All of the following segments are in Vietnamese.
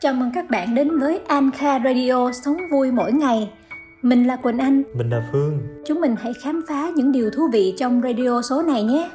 Chào mừng các bạn đến với Anka Radio Sống vui mỗi ngày. Mình là Quỳnh Anh. Mình là Phương. Chúng mình hãy khám phá những điều thú vị trong radio số này nhé.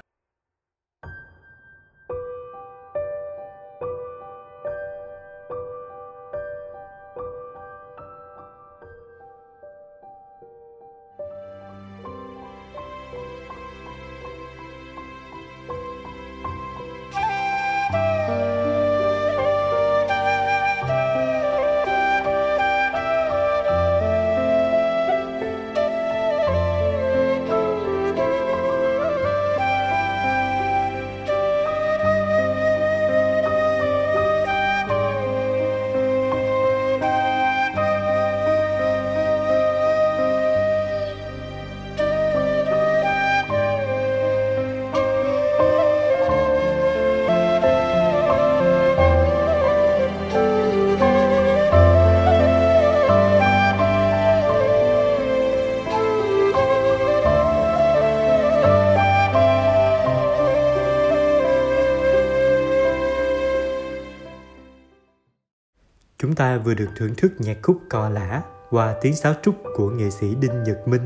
Vừa được thưởng thức nhạc khúc cò lã qua tiếng sáo trúc của nghệ sĩ Đinh Nhật Minh.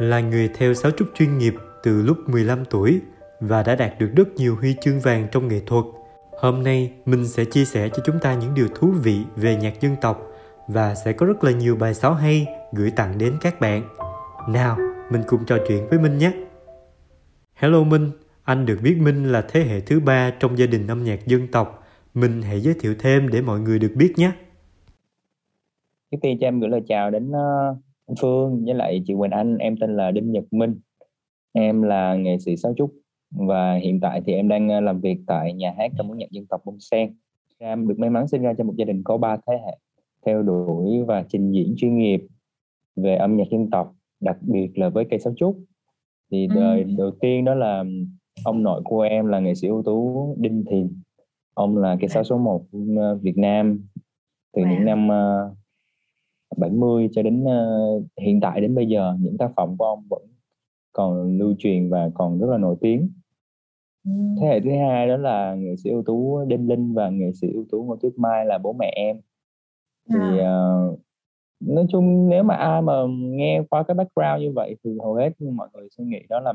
Là người theo sáo trúc chuyên nghiệp từ lúc 15 tuổi và đã đạt được rất nhiều huy chương vàng trong nghệ thuật. Hôm nay mình sẽ chia sẻ cho chúng ta những điều thú vị về nhạc dân tộc và sẽ có rất là nhiều bài sáo hay gửi tặng đến các bạn. Nào, mình cùng trò chuyện với Minh nhé. Hello Minh, anh được biết Minh là thế hệ thứ ba trong gia đình âm nhạc dân tộc mình hãy giới thiệu thêm để mọi người được biết nhé. Trước tiên cho em gửi lời chào đến uh, anh Phương với lại chị Quỳnh Anh. Em tên là Đinh Nhật Minh. Em là nghệ sĩ sáo trúc và hiện tại thì em đang uh, làm việc tại nhà hát ca múa nhạc dân tộc Bông Sen. Em được may mắn sinh ra trong một gia đình có ba thế hệ theo đuổi và trình diễn chuyên nghiệp về âm nhạc dân tộc, đặc biệt là với cây sáo trúc. Thì đời ừ. đầu tiên đó là ông nội của em là nghệ sĩ ưu tú Đinh Thiền ông là cây sáo số 1 ờ, Việt Nam. Từ wow. những năm uh, ờ, 70 cho đến uh, hiện tại đến bây giờ những tác phẩm của ông vẫn còn lưu truyền và còn rất là nổi tiếng. Ừ. thế hệ thứ hai đó là nghệ sĩ ưu tú Đinh Linh và nghệ sĩ ưu tú Ngô Tuyết Mai là bố mẹ em. Thì uh, nói chung nếu mà ai mà nghe qua cái background như vậy thì hầu hết mọi người suy nghĩ đó là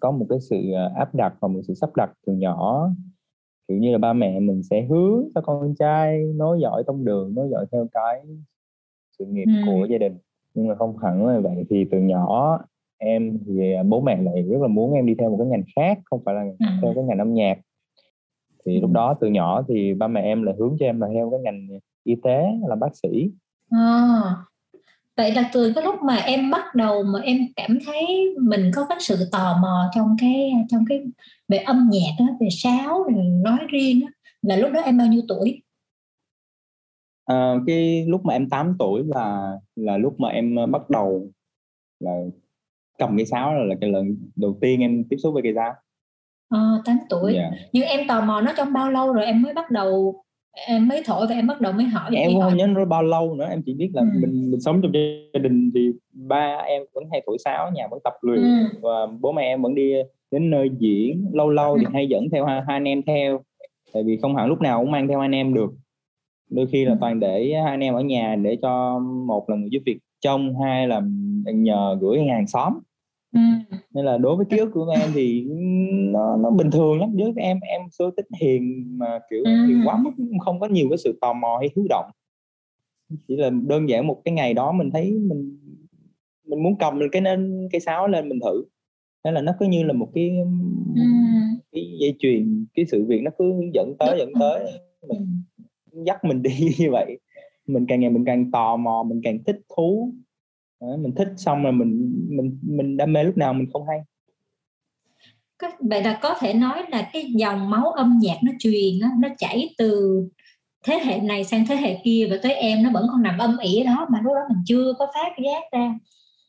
có một cái sự áp đặt và một sự sắp đặt từ nhỏ kiểu như là ba mẹ mình sẽ hướng cho con trai nối dõi tông đường nối dõi theo cái sự nghiệp ừ. của gia đình nhưng mà không hẳn là vậy thì từ nhỏ em thì à, bố mẹ lại rất là muốn em đi theo một cái ngành khác không phải là ừ. theo cái ngành âm nhạc thì ừ. lúc đó từ nhỏ thì ba mẹ em là hướng cho em là theo cái ngành y tế là bác sĩ à, vậy là từ cái lúc mà em bắt đầu mà em cảm thấy mình có cái sự tò mò trong cái trong cái về âm nhạc đó, về sáo nói riêng đó, là lúc đó em bao nhiêu tuổi à, cái lúc mà em 8 tuổi là là lúc mà em ờ, bắt đầu là cầm cái sáo là, là cái lần đầu tiên em tiếp xúc với cây sáo à, 8 tuổi yeah. Dạ. nhưng em tò mò nó trong bao lâu rồi em mới bắt đầu em mới thổi và em bắt đầu mới hỏi em không nhớ nó bao lâu nữa em chỉ biết là ừ. mình mình sống trong gia đình thì ba em vẫn hay thổi sáo nhà vẫn tập luyện ừ. và bố mẹ em vẫn đi đến nơi diễn lâu lâu thì ừ. hay dẫn theo hai, hai anh em theo tại vì không hẳn lúc nào cũng mang theo anh em được đôi khi là ừ. toàn để hai anh em ở nhà để cho một là người giúp việc trông hai là nhờ gửi hàng xóm ừ. nên là đối với ký ức của em thì nó nó bình thường lắm. Với em em số tích hiền mà kiểu ừ. hiền quá mức không có nhiều cái sự tò mò hay hiếu động. Chỉ là đơn giản một cái ngày đó mình thấy mình mình muốn cầm cái nên cái sáo lên mình thử. Thế là nó cứ như là một cái ừ. cái dây chuyền cái sự việc nó cứ dẫn tới dẫn tới. Mình dắt mình đi như vậy. Mình càng ngày mình càng tò mò mình càng thích thú. Mình thích xong rồi mình mình mình đam mê lúc nào mình không hay vậy là có thể nói là cái dòng máu âm nhạc nó truyền nó, nó chảy từ thế hệ này sang thế hệ kia và tới em nó vẫn còn nằm âm ỉ đó mà lúc đó mình chưa có phát giác ra.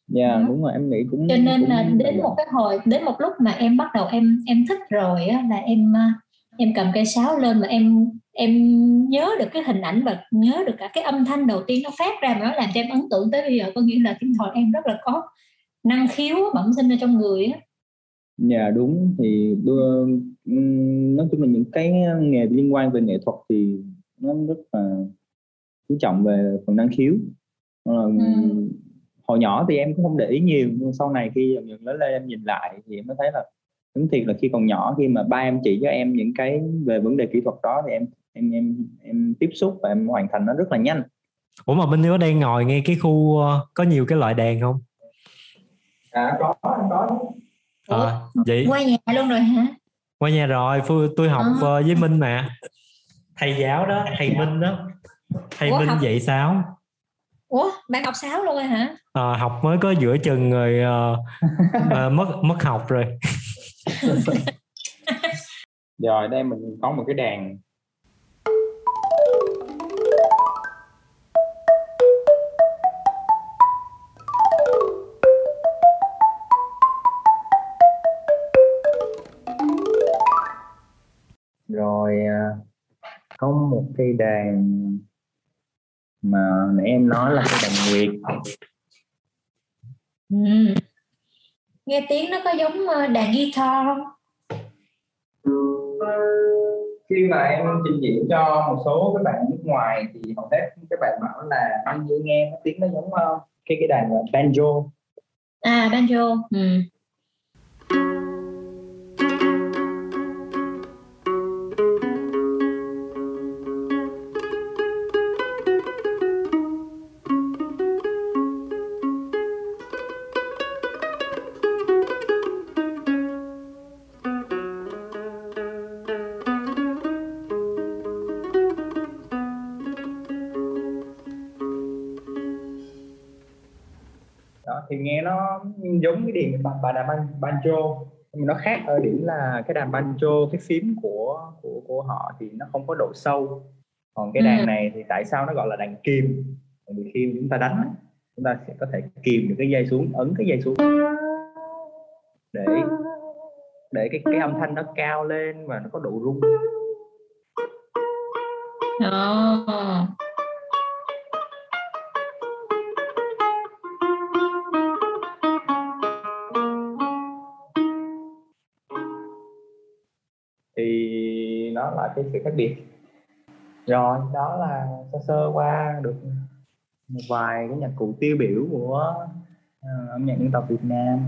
Dạ yeah, đúng rồi em nghĩ cũng cho nên cũng là đến một cái hồi đến một lúc mà em bắt đầu em em thích rồi á là em em cầm cây sáo lên mà em em nhớ được cái hình ảnh và nhớ được cả cái âm thanh đầu tiên nó phát ra mà nó làm cho em ấn tượng tới bây giờ. Có nghĩa là cái hồi em rất là có năng khiếu bẩm sinh ở trong người á dạ đúng. Thì đưa nói chung là những cái nghề liên quan về nghệ thuật thì nó rất là chú trọng về phần năng khiếu. Ừ. hồi nhỏ thì em cũng không để ý nhiều nhưng sau này khi dần dần lớn lên em nhìn lại thì em mới thấy là đúng thiệt là khi còn nhỏ khi mà ba em chỉ cho em những cái về vấn đề kỹ thuật đó thì em em em em tiếp xúc và em hoàn thành nó rất là nhanh. Ủa mà minh có đang ngồi nghe cái khu ờ, có nhiều cái loại đèn không? À có có à, vậy? qua nhà luôn rồi hả? Qua nhà rồi tôi học à. với minh mà. Thầy giáo đó thầy minh đó. Thầy Ủa, minh học... dạy sáo Ủa, bạn học sáo luôn rồi hả? À, học mới có giữa chừng rồi uh, uh, mất mất học rồi. rồi đây mình có một cái đàn cây đàn mà nãy em nói là cây đàn nguyệt ừ. nghe tiếng nó có giống ờ, đàn guitar không khi mà em trình diễn cho một số các bạn nước ngoài thì hầu hết các bạn bảo là anh như nghe tiếng nó giống uh, cái cái đàn banjo à banjo ừ. Giống cái điện bà, bà đàn ban, banjo nhưng nó khác ở điểm là cái đàn banjo cái phím của của của họ thì nó không có độ sâu còn cái đàn ừ. này thì tại sao nó gọi là đàn kim vì khi chúng ta đánh chúng ta sẽ có thể kìm được cái dây xuống ấn cái dây xuống để để cái cái âm thanh nó cao lên và nó có độ rung oh. Là cái sự khác biệt. Rồi đó là sơ sơ qua được một vài cái nhạc cụ tiêu biểu của uh, âm nhạc dân tộc Việt Nam.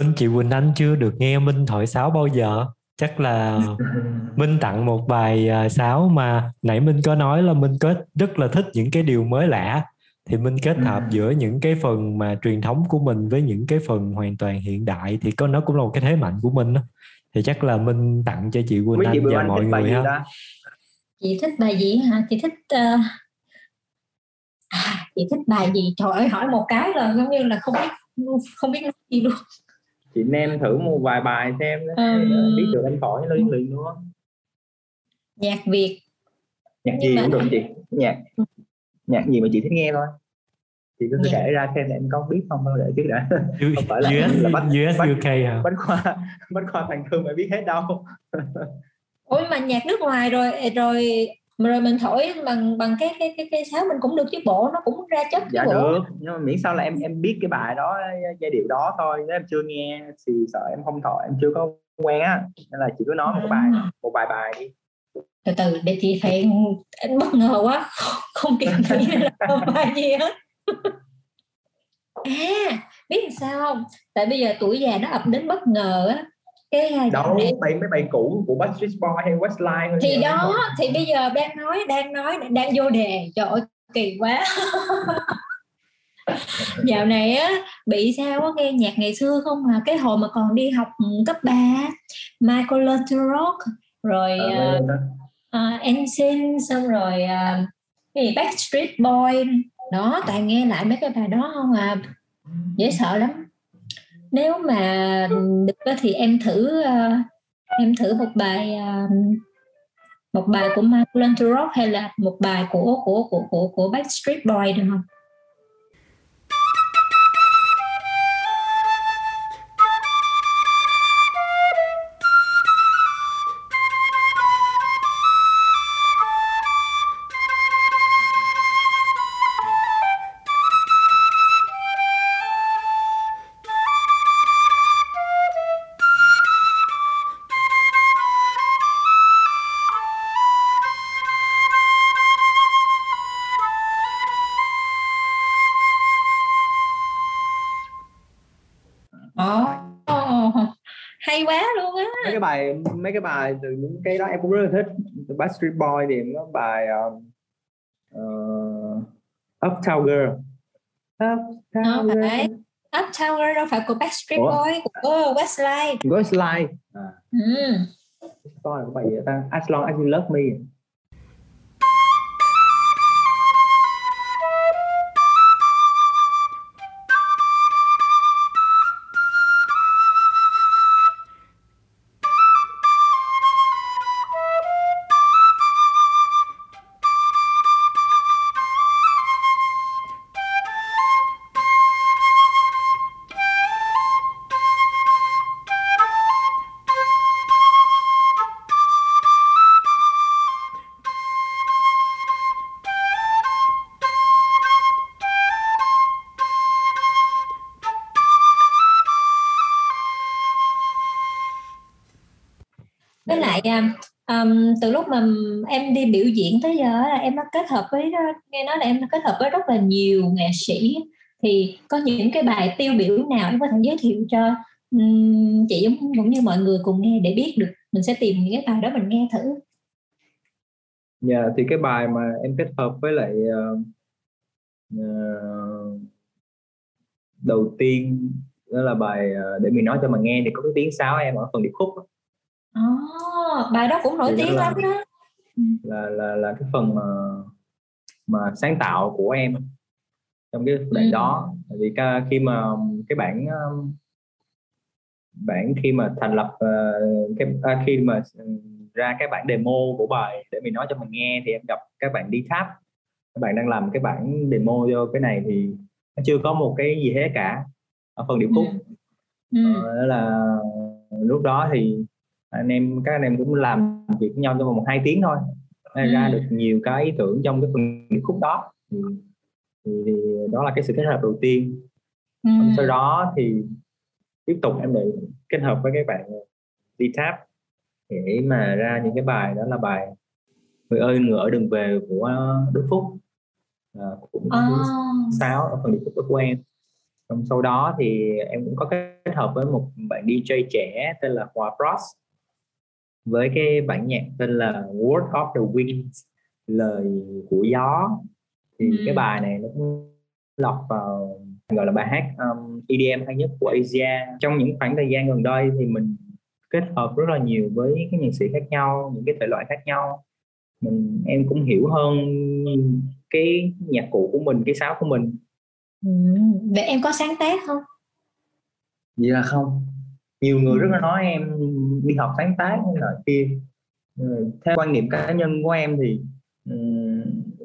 Minh chị Quỳnh Anh chưa được nghe Minh thổi sáo bao giờ. Chắc là Minh tặng một bài uh, sáo mà nãy Minh có nói là Minh có rất là thích những cái điều mới lạ. Thì Minh kết hợp ừ. giữa những cái phần mà truyền thống của mình với những cái phần hoàn toàn hiện đại thì có nó cũng là một cái thế mạnh của mình đó thì chắc là minh tặng cho chị Quỳnh Anh và mọi người ha. chị thích bài gì hả? Chị thích uh... à, chị thích bài gì? Trời ơi hỏi một cái là giống như là không biết không biết nói gì luôn. Chị nem thử một vài bài xem um... biết được anh khỏi liên liền luôn nhạc việt. Nhạc gì cũng được chị. Nhạc nhạc gì mà chị thích nghe thôi chị có thể dạ. kể ra xem em có biết không để trước đã không phải là US, là bách, US bách, UK hả bách khoa bách khoa thành thương phải biết hết đâu ôi mà nhạc nước ngoài rồi rồi rồi mình thổi bằng bằng cái cái cái cái sáo mình cũng được chứ bộ nó cũng ra chất dạ bộ. được nhưng mà miễn sao là em em biết cái bài đó giai điệu đó thôi nếu em chưa nghe thì sợ em không thổi em chưa có quen á nên là chị cứ nói một bài à. một bài bài đi từ từ để chị phải bất ngờ quá không, không kịp nghĩ là bài gì hết à biết làm sao không? Tại bây giờ tuổi già nó ập đến bất ngờ á. Cái à, đâu này, mấy mấy bài cũ của Backstreet Boy hay Westlife thì đó. thì bây giờ đang nói đang nói đang vô đề. Trời ơi kỳ quá. Dạo này á bị sao á nghe nhạc ngày xưa không mà cái hồi mà còn đi học cấp 3 Michael Rock rồi uh, uh, NSYNC xong rồi uh, cái gì Backstreet Boy đó toàn nghe lại mấy cái bài đó không à. Dễ sợ lắm. Nếu mà được thì em thử uh, em thử một bài uh, một bài của Michael Rock hay là một bài của của của của của Backstreet Boy được không? Cái bài từ những cái đó em cũng rất là thích từ Backstreet Boy thì có bài um, uh, Uptown Girl Uptown Girl. Uptown Girl đâu phải của Backstreet Ủa? Boy của Westlife Westlife à. ừ. có bài gì ta As Long As You Love Me um, từ lúc mà em đi biểu diễn tới giờ là em đã kết hợp với nghe nói là em đã kết hợp với rất là nhiều nghệ sĩ. Thì có những cái bài tiêu biểu nào em có thể giới thiệu cho um, chị giống cũng như mọi người cùng nghe để biết được mình sẽ tìm những cái bài đó mình nghe thử. Dạ yeah, thì cái bài mà em kết hợp với lại uh, uh, đầu tiên đó là bài uh, để mình nói cho mà nghe thì có cái tiếng sáo em ở phần điệp khúc đó oh, bài đó cũng nổi tiếng lắm đó ừ. là là là cái phần mà mà sáng tạo của em trong cái đoạn ừ. đó vì khi mà cái bản bản khi mà thành lập uh, cái uh, khi mà ra cái bản demo của bài để mình nói cho mình nghe thì em gặp các bạn đi tháp các bạn đang làm cái bản demo cho cái này thì nó chưa có một cái gì hết cả ở phần điệp khúc ừ. Ừ. Uh, là lúc đó thì anh em các anh em cũng làm việc với nhau trong vòng hai tiếng thôi. Ừ. ra được nhiều cái ý tưởng trong cái phần khúc đó. Thì, thì, thì đó là cái sự kết hợp đầu tiên. Ừ. sau đó thì tiếp tục em lại kết hợp với các bạn đi tháp để mà ra những cái bài đó là bài người ơi người ở đường về của Đức Phúc. À, cũng oh. sáu ở phần điệp khúc của em xong sau đó thì em cũng có kết hợp với một bạn DJ trẻ tên là Hòa Frost với cái bản nhạc tên là Word of the Winds lời của gió. Thì ừ. cái bài này nó cũng lọt vào gọi là bài hát um, EDM hay nhất của Asia. Trong những khoảng thời gian gần đây thì mình kết hợp rất là nhiều với các nhạc sĩ khác nhau những cái thể loại khác nhau. Mình em cũng hiểu hơn cái nhạc cụ của mình cái sáo của mình. Ừ. vậy em có sáng tác không? Là không nhiều người rất là nói em đi học sáng tác hay là kia. Ừ, theo quan niệm cá nhân của em thì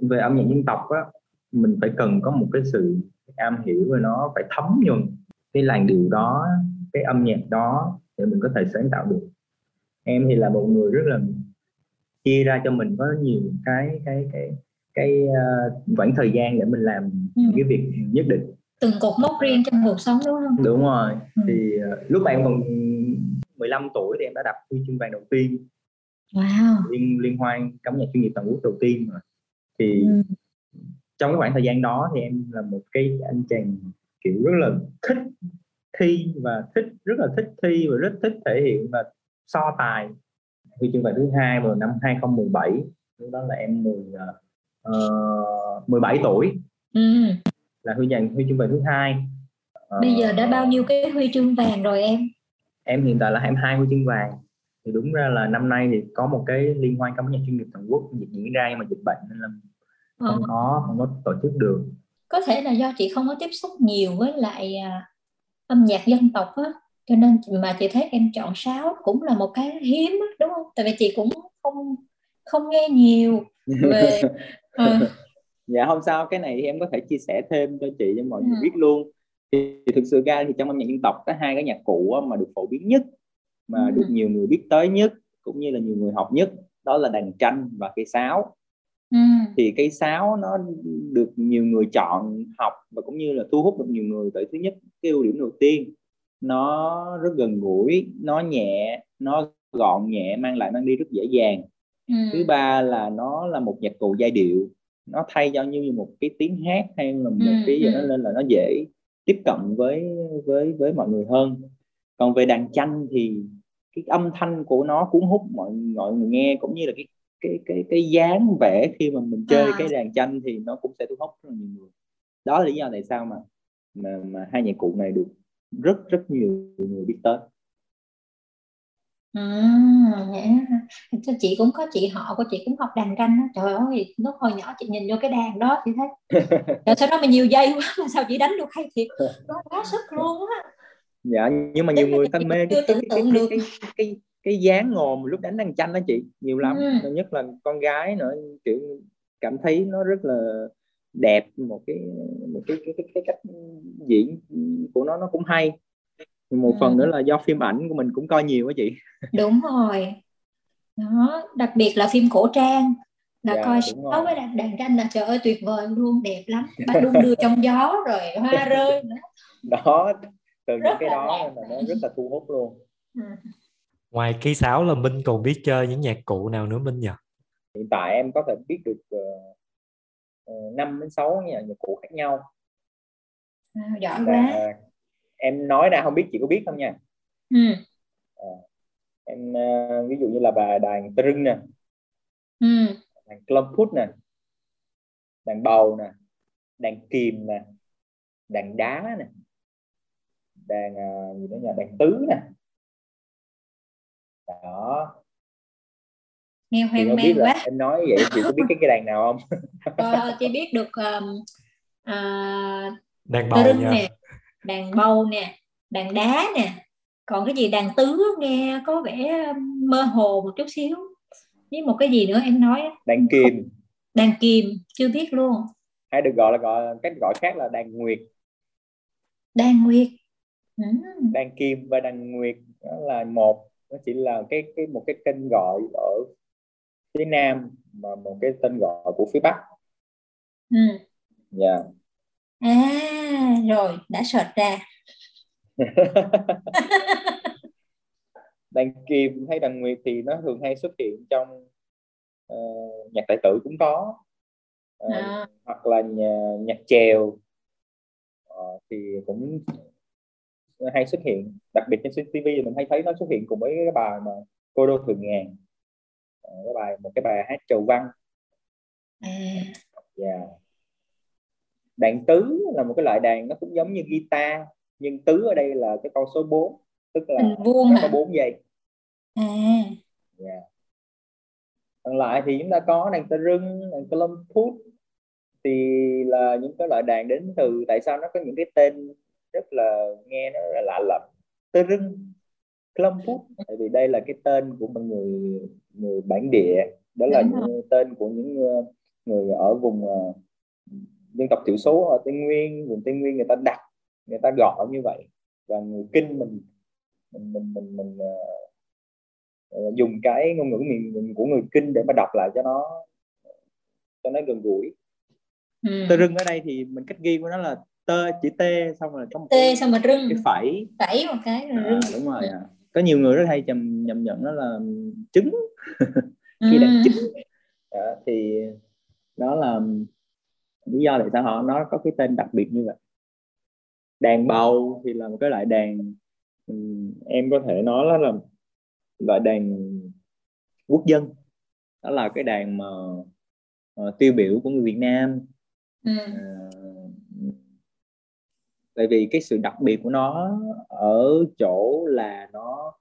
về âm nhạc dân tộc á mình phải cần có một cái sự am hiểu về nó phải thấm nhuần cái làn điệu đó cái âm nhạc đó để mình có thể sáng tạo được. Em thì là một người rất là chia ra cho mình có nhiều cái cái cái cái uh, khoảng thời gian để mình làm ừ. cái việc nhất định từng cột mốc riêng trong cuộc sống đúng không? Đúng rồi. Ừ. thì uh, lúc mà em còn 15 tuổi thì em đã đặt huy chương vàng đầu tiên. Wow. liên liên hoan cắm nhạc chuyên nghiệp toàn quốc đầu tiên rồi. Thì ừ. trong cái khoảng thời gian đó thì em là một cái anh chàng kiểu rất là thích thi và thích rất là thích thi và rất thích thể hiện và so tài. Huy chương vàng thứ hai vào năm 2017 lúc đó là em 10 uh, 17 tuổi. Ừ là huy giành huy chương vàng thứ hai. Bây giờ đã bao nhiêu cái huy chương vàng rồi em? Em hiện tại là em hai huy chương vàng. Thì đúng ra là năm nay thì có một cái liên hoan ca nhạc chuyên nghiệp toàn quốc diễn ra nhưng mà dịch bệnh nên là không ờ. có không có tổ chức được. Có thể là do chị không có tiếp xúc nhiều với lại à, âm nhạc dân tộc á cho nên mà chị thấy em chọn sáo cũng là một cái hiếm á, đúng không? Tại vì chị cũng không không nghe nhiều về à, dạ không sao cái này thì em có thể chia sẻ thêm cho chị cho mọi người ừ. biết luôn thì, thực sự ra thì trong âm nhạc dân tộc có hai cái nhạc cụ mà được phổ biến nhất mà ừ. được nhiều người biết tới nhất cũng như là nhiều người học nhất đó là đàn tranh và cây sáo ừ. thì cây sáo nó được nhiều người chọn học và cũng như là thu hút được nhiều người tại thứ nhất cái ưu điểm đầu tiên nó rất gần gũi nó nhẹ nó gọn nhẹ mang lại mang đi rất dễ dàng ừ. thứ ba là nó là một nhạc cụ giai điệu nó thay cho như một cái tiếng hát hay là một ừ, cái gì đó nên là nó dễ tiếp cận với với với mọi người hơn. Còn về đàn tranh thì cái âm thanh của nó cuốn hút mọi mọi người nghe cũng như là cái cái cái cái dáng vẽ khi mà mình chơi à. cái đàn tranh thì nó cũng sẽ thu hút rất là nhiều người. Đó là lý do tại sao mà mà, mà hai nhạc cụ này được rất rất nhiều người biết tới À, cho chị cũng có chị họ của chị cũng học đàn tranh đó. trời ơi lúc hồi nhỏ chị nhìn vô cái đàn đó chị thấy trời sao nó mà nhiều dây quá mà sao chị đánh được hay thiệt? Nó quá sức luôn á. Dạ nhưng mà nhiều người ta mê cái cái, cái, cái, cái, cái, cái dáng ngồm lúc đánh đàn tranh đó chị nhiều lắm. Ừ. nhất là con gái nữa kiểu cảm thấy nó rất là đẹp một cái một cái cái, cái, cái cách diễn của nó nó cũng hay một ừ. phần nữa là do phim ảnh của mình cũng coi nhiều á chị. Đúng rồi. Đó đặc biệt là phim cổ trang là dạ, coi sáu với đàn, đàn tranh là trời ơi tuyệt vời luôn đẹp lắm. Ba đung đưa trong gió rồi hoa rơi nữa. Đó từ rất những cái đó mà nó rất là thu hút luôn. Ừ. ngoài cây sáo là minh còn biết chơi những nhạc cụ nào nữa minh nhỉ hiện tại em có thể biết được uh, 5 đến 6 nhạc, nhạc cụ khác nhau. À, giỏi quá em nói ra không biết chị có biết không nha. Ừ. à, em uh, ví dụ như là bà đàn trưng nè. Ừ. đàn clumput nè. Đàn bầu nè. Đàn kìm nè. Đàn đá nè. Đàn uh, gì nữa nhỉ? Đàn tứ nè. Đó. Nghe hoang mang quá. em nói vậy chị có biết cái cái đàn nào không? Ờ, chị biết được um, uh, đàn bầu nha. nè đàn bầu nè đàn đá nè. Còn cái gì đàn tứ nghe có vẻ mơ hồ một chút xíu. Với một cái gì nữa em nói đàn kìm. Đàn kìm chưa biết luôn. Hay được gọi là gọi cách gọi khác là đàn nguyệt. Đàn nguyệt. Ừ. đàn kim và đàn nguyệt đó là một nó chỉ là cái cái một cái tên gọi ở phía nam mà một cái tên gọi của phía bắc. Ừ. dạ. yeah. À rồi đã sợt ra đàn kim hay đàn nguyệt thì nó thường hay xuất hiện trong uh, nhạc tài tử cũng có uh, à. hoặc là nhà, nhạc chèo uh, thì cũng hay xuất hiện đặc biệt trên TV thì mình hay thấy nó xuất hiện cùng với cái bài mà cô đô thường ngàn uh, cái bài một cái bài hát trầu văn à. yeah. Đàn tứ là một cái loại đàn nó cũng giống như guitar nhưng tứ ở đây là cái con số 4 tức là vuông có 4 giây à yeah. Dạ. còn lại thì chúng ta có đàn tơ rưng đàn tơ lâm phút thì là những cái loại đàn đến từ tại sao nó có những cái tên rất là nghe nó là lạ lẫm tơ rưng Klum Phút tại vì đây là cái tên của một người người bản địa đó là Đúng những rồi. tên của những ờ, người ở vùng uh, dân tộc thiểu số ở Tây Nguyên vùng Tây Nguyên người ta đặt người ta gọi như vậy. Và người kinh mình mình mình mình, mình uh, dùng cái ngôn ngữ miền của người kinh để mà đọc lại cho nó cho nó gần gũi. Ừ. tơ rưng ở đây thì mình cách ghi của nó là tơ chữ t xong rồi có một t cái, xong rồi rưng. cái phẩy. Phẩy một cái rồi à, đúng rồi à. có nhiều người rất hay nhầm nhầm nhận nó là trứng. Khi ừ. đàn trứng đó, thì đó là lý do tại sao họ nó có cái tên đặc biệt như vậy. Đàn bầu thì là một cái loại đàn em có thể nói là, là loại đàn quốc dân. Đó là cái đàn mà uh, tiêu biểu của người Việt Nam. Ừ. uh, tại vì cái sự đặc biệt của nó ở chỗ là nó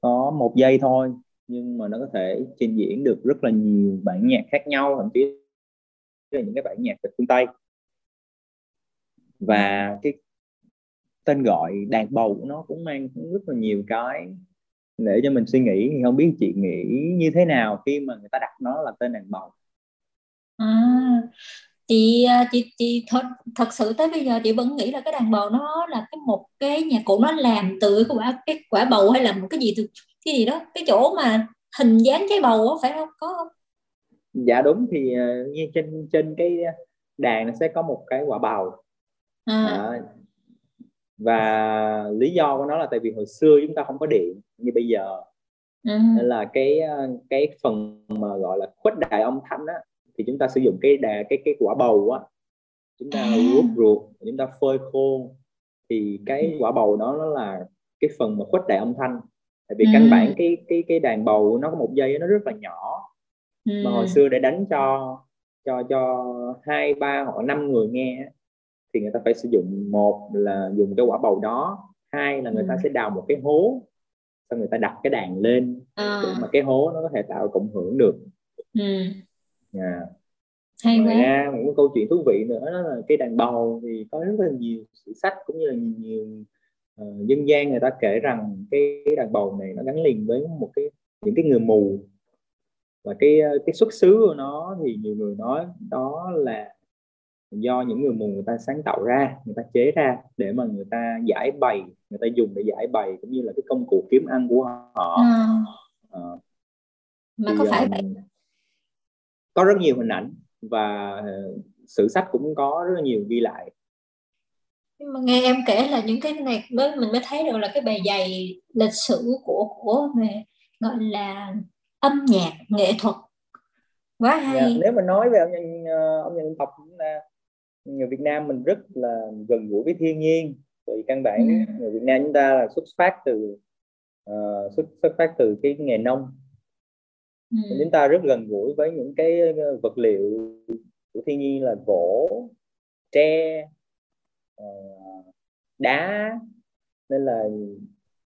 có một giây thôi nhưng mà nó có thể trình diễn được rất là nhiều bản nhạc khác nhau thậm chí là những cái bản nhạc về phương Tây. Và cái tên gọi đàn bầu của nó cũng mang rất là nhiều cái để cho mình suy nghĩ. Thì không biết chị nghĩ như thế nào khi mà người ta đặt nó là tên đàn bầu? À, chị à, chị chị thật thật sự tới bây giờ chị vẫn nghĩ là cái đàn bầu nó là cái một cái nhạc cụ nó làm từ cái quả cái quả bầu hay là một cái gì từ cái gì đó. Cái chỗ mà hình dáng trái bầu đó, phải không? Có không dạ đúng thì uh, như trên trên cái đàn nó sẽ có một cái quả bầu à. à, và lý do của nó là tại vì hồi xưa chúng ta không có điện như bây giờ ừ. nên là cái cái phần mà gọi là khuếch đại âm thanh á thì chúng ta sử dụng cái đà cái cái quả bầu á chúng ta à. ruột ruột chúng ta phơi khô thì cái quả bầu đó nó là cái phần mà khuếch đại âm thanh tại vì ừ. căn bản cái cái cái đàn bầu nó có một dây nó rất là nhỏ ừ. mà hồi xưa để đánh cho cho cho hai ba hoặc năm người nghe thì người ta phải sử dụng một là dùng cái quả bầu đó hai là người ừ. ta sẽ đào một cái hố xong người ta đặt cái đàn lên à. để mà cái hố nó có thể tạo cộng hưởng được ừ. yeah. Dạ. hay Ngoài quá ra một cái câu chuyện thú vị nữa đó là cái đàn bầu thì có rất là nhiều sử sách cũng như là nhiều uh, dân gian người ta kể rằng cái, cái đàn bầu này nó gắn liền với một cái những cái người mù và cái ờ, cái xuất xứ của nó thì nhiều người nói đó là do những người mù người ta sáng tạo ra người ta chế ra để mà người ta giải bày người ta dùng để giải bày cũng như là cái công cụ kiếm ăn của họ à. À. mà thì, có phải vậy có rất nhiều hình ảnh và sử sách cũng có rất là nhiều ghi lại nhưng mà nghe em kể là những cái này mới mình mới thấy được là cái bề dày lịch sử của của về gọi là âm nhạc nghệ thuật. Quá dạ, hay. yeah, nếu mà nói về âm nhạc âm nhạc dân tộc cũng là người Việt Nam mình rất là gần gũi với thiên nhiên. Vì căn bản ừ. người Việt Nam chúng ta là xuất phát từ uh, xuất xuất phát từ cái nghề nông. Ừ. chúng ta rất gần gũi với những cái ờ, vật liệu của thiên nhiên là gỗ tre uh, đá. Nên là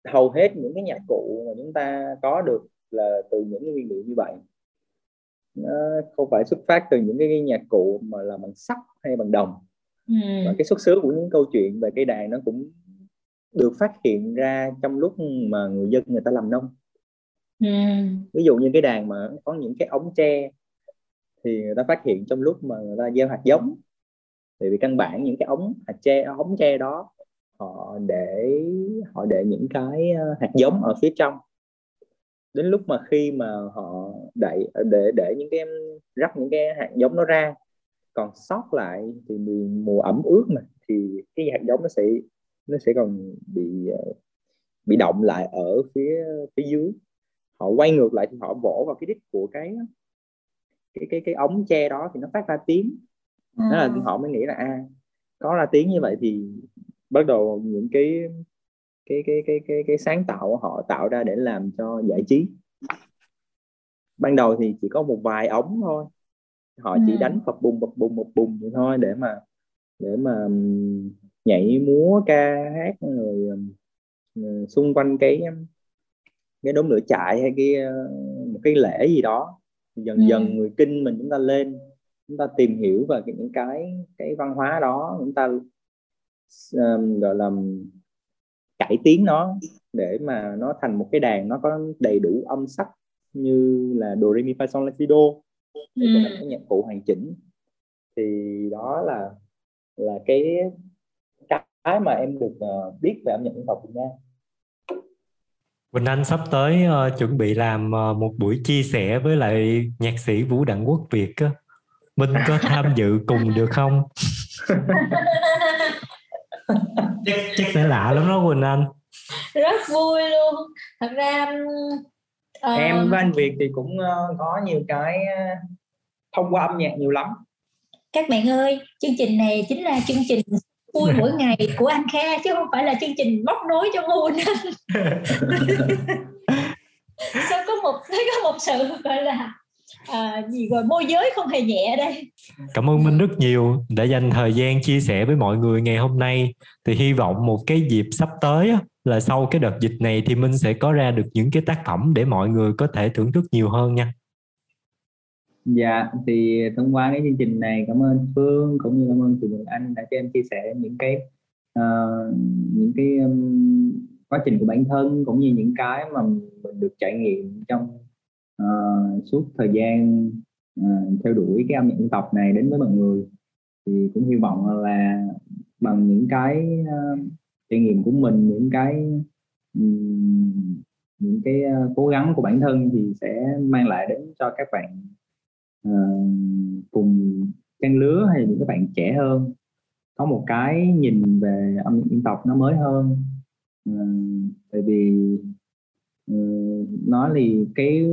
hầu hết những cái nhạc cụ mà chúng ta có được là từ những cái nguyên liệu như vậy. Nó không phải xuất phát từ những cái nhạc cụ mà là bằng sắt hay bằng đồng. Ừ. và cái xuất xứ của những câu chuyện về cây đàn nó cũng được phát hiện ra trong lúc mà người dân người ta làm nông. Ừ. ví dụ như cái đàn mà có những cái ống tre thì người ta phát hiện trong lúc mà người ta gieo hạt giống. Thì vì căn bản những cái ống hạt tre ống tre đó họ để họ để những cái ờ, hạt giống ở phía trong đến lúc mà khi mà họ đẩy để để những cái rắc những cái hạt giống nó ra còn sót lại thì mùa ẩm ướt mà thì cái hạt giống nó sẽ nó sẽ còn bị ờ, bị động lại ở phía phía dưới họ quay ngược lại thì họ vỗ vào cái đít của cái cái cái cái ống tre đó thì nó phát ra tiếng à. đó là họ mới nghĩ là a à, có ra tiếng như vậy thì bắt đầu những cái cái cái cái cái cái sáng tạo họ tạo ra để làm cho giải trí ban đầu thì chỉ có một vài ống thôi họ chỉ ừ. đánh phập bùng phập bùng một bùng vậy thôi để mà để mà nhảy múa ca hát rồi uh, xung quanh cái cái đống lửa chạy hay cái uh, một cái lễ gì đó dần ừ. dần người kinh mình chúng ta lên chúng ta tìm hiểu về những cái cái văn hóa đó chúng ta um, gọi là cải tiến nó để mà nó thành một cái đàn nó có đầy đủ âm sắc như là do re mi fa sol la si do để ừ. cái nhạc cụ hoàn chỉnh thì đó là là cái cái mà em được uh, biết về âm nhạc dân tộc Việt Nam Quỳnh Anh sắp tới uh, chuẩn bị làm uh, một buổi chia sẻ với lại nhạc sĩ Vũ Đặng Quốc Việt á. Minh có tham dự cùng được không? chắc, chắc sẽ lạ lắm đó Quỳnh Anh. Rất vui luôn. Thật ra uh... em với anh Việt thì cũng uh, có nhiều cái uh, thông qua âm nhạc nhiều lắm. Các bạn ơi chương trình này chính là chương trình vui mỗi ngày của anh Kha chứ không phải là chương trình móc nối cho Ngô Quỳnh Anh. Sao có một có một sự gọi là à, gì gọi môi giới không hề nhẹ đây. Cảm ơn minh rất nhiều đã dành thời gian chia sẻ với mọi người ngày hôm nay. Thì hy vọng một cái dịp sắp tới là sau cái đợt dịch này thì minh sẽ có ra được những cái tác phẩm để mọi người có thể thưởng thức nhiều hơn nha. Dạ thì thông qua cái chương trình này cảm ơn phương cũng như cảm ơn chị Nguyễn Anh đã cho em chia sẻ những cái uh, những cái um, quá trình của bản thân cũng như những cái mà mình được trải nghiệm trong uh, suốt thời gian uh, theo đuổi cái âm nhạc dân tộc này đến với mọi người thì cũng hy vọng là bằng những cái uh, trải nghiệm của mình những cái um, những cái uh, cố gắng của bản thân thì sẽ mang lại đến cho các bạn uh, cùng trang lứa hay những các bạn trẻ hơn. Có một cái nhìn về âm nhạc dân tộc nó mới hơn uh, tại vì Ừ, nó thì cái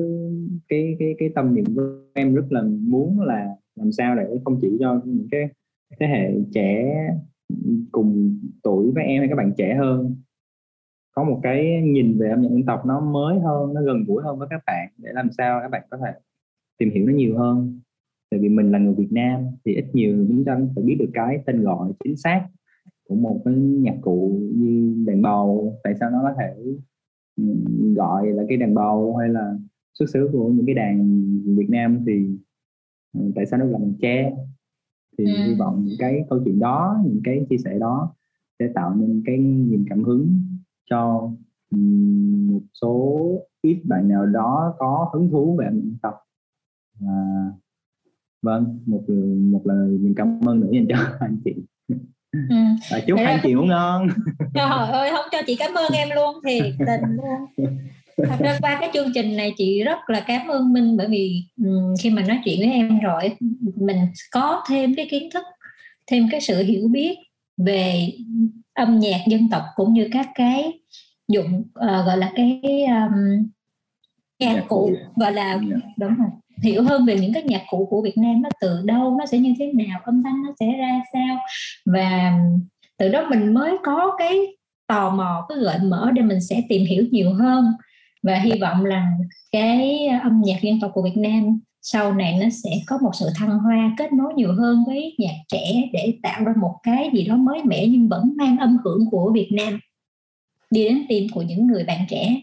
cái cái cái tâm niệm của em rất là muốn là làm sao để không chỉ cho những cái thế hệ trẻ cùng tuổi với em hay các bạn trẻ hơn. Có một cái nhìn về âm nhạc dân tộc nó mới hơn, nó gần gũi hơn với các bạn để làm sao các bạn có thể tìm hiểu nó nhiều hơn. Tại vì mình là người Việt Nam thì ít nhiều chúng ta phải biết được cái tên gọi chính xác của một cái nhạc cụ như đàn bầu, tại sao nó có thể gọi là cái đàn bầu hay là xuất xứ của những cái đàn Việt Nam thì ừ, tại sao nó là bằng tre? Thì ừ. hy vọng những cái câu chuyện đó những cái chia sẻ đó sẽ tạo nên cái niềm cảm hứng cho một số ít bạn nào đó có hứng thú về âm tập. Và vâng một một lời mình cảm ơn nữa dành cho anh chị ừ. à, chúc anh chị ngủ ngon trời ơi không cho chị cảm ơn em luôn thì tình luôn thật ra qua cái chương trình này chị rất là cảm ơn minh bởi vì um, khi mà nói chuyện với em rồi mình có thêm cái kiến thức thêm cái sự hiểu biết về âm nhạc dân tộc cũng như các cái dụng uh, gọi là cái um, nhạc cụ gọi là dạ. đúng rồi hiểu hơn về những cái nhạc cụ của Việt Nam nó từ đâu nó sẽ như thế nào, âm thanh nó sẽ ra sao. Và từ đó mình mới có cái tò mò, cái gợi mở để mình sẽ tìm hiểu nhiều hơn. Và hy vọng là cái âm nhạc dân tộc của Việt Nam sau này nó sẽ có một sự thăng hoa, kết nối nhiều hơn với nhạc trẻ để tạo ra một cái gì đó mới mẻ nhưng vẫn mang âm hưởng của Việt Nam đi đến tim của những người bạn trẻ.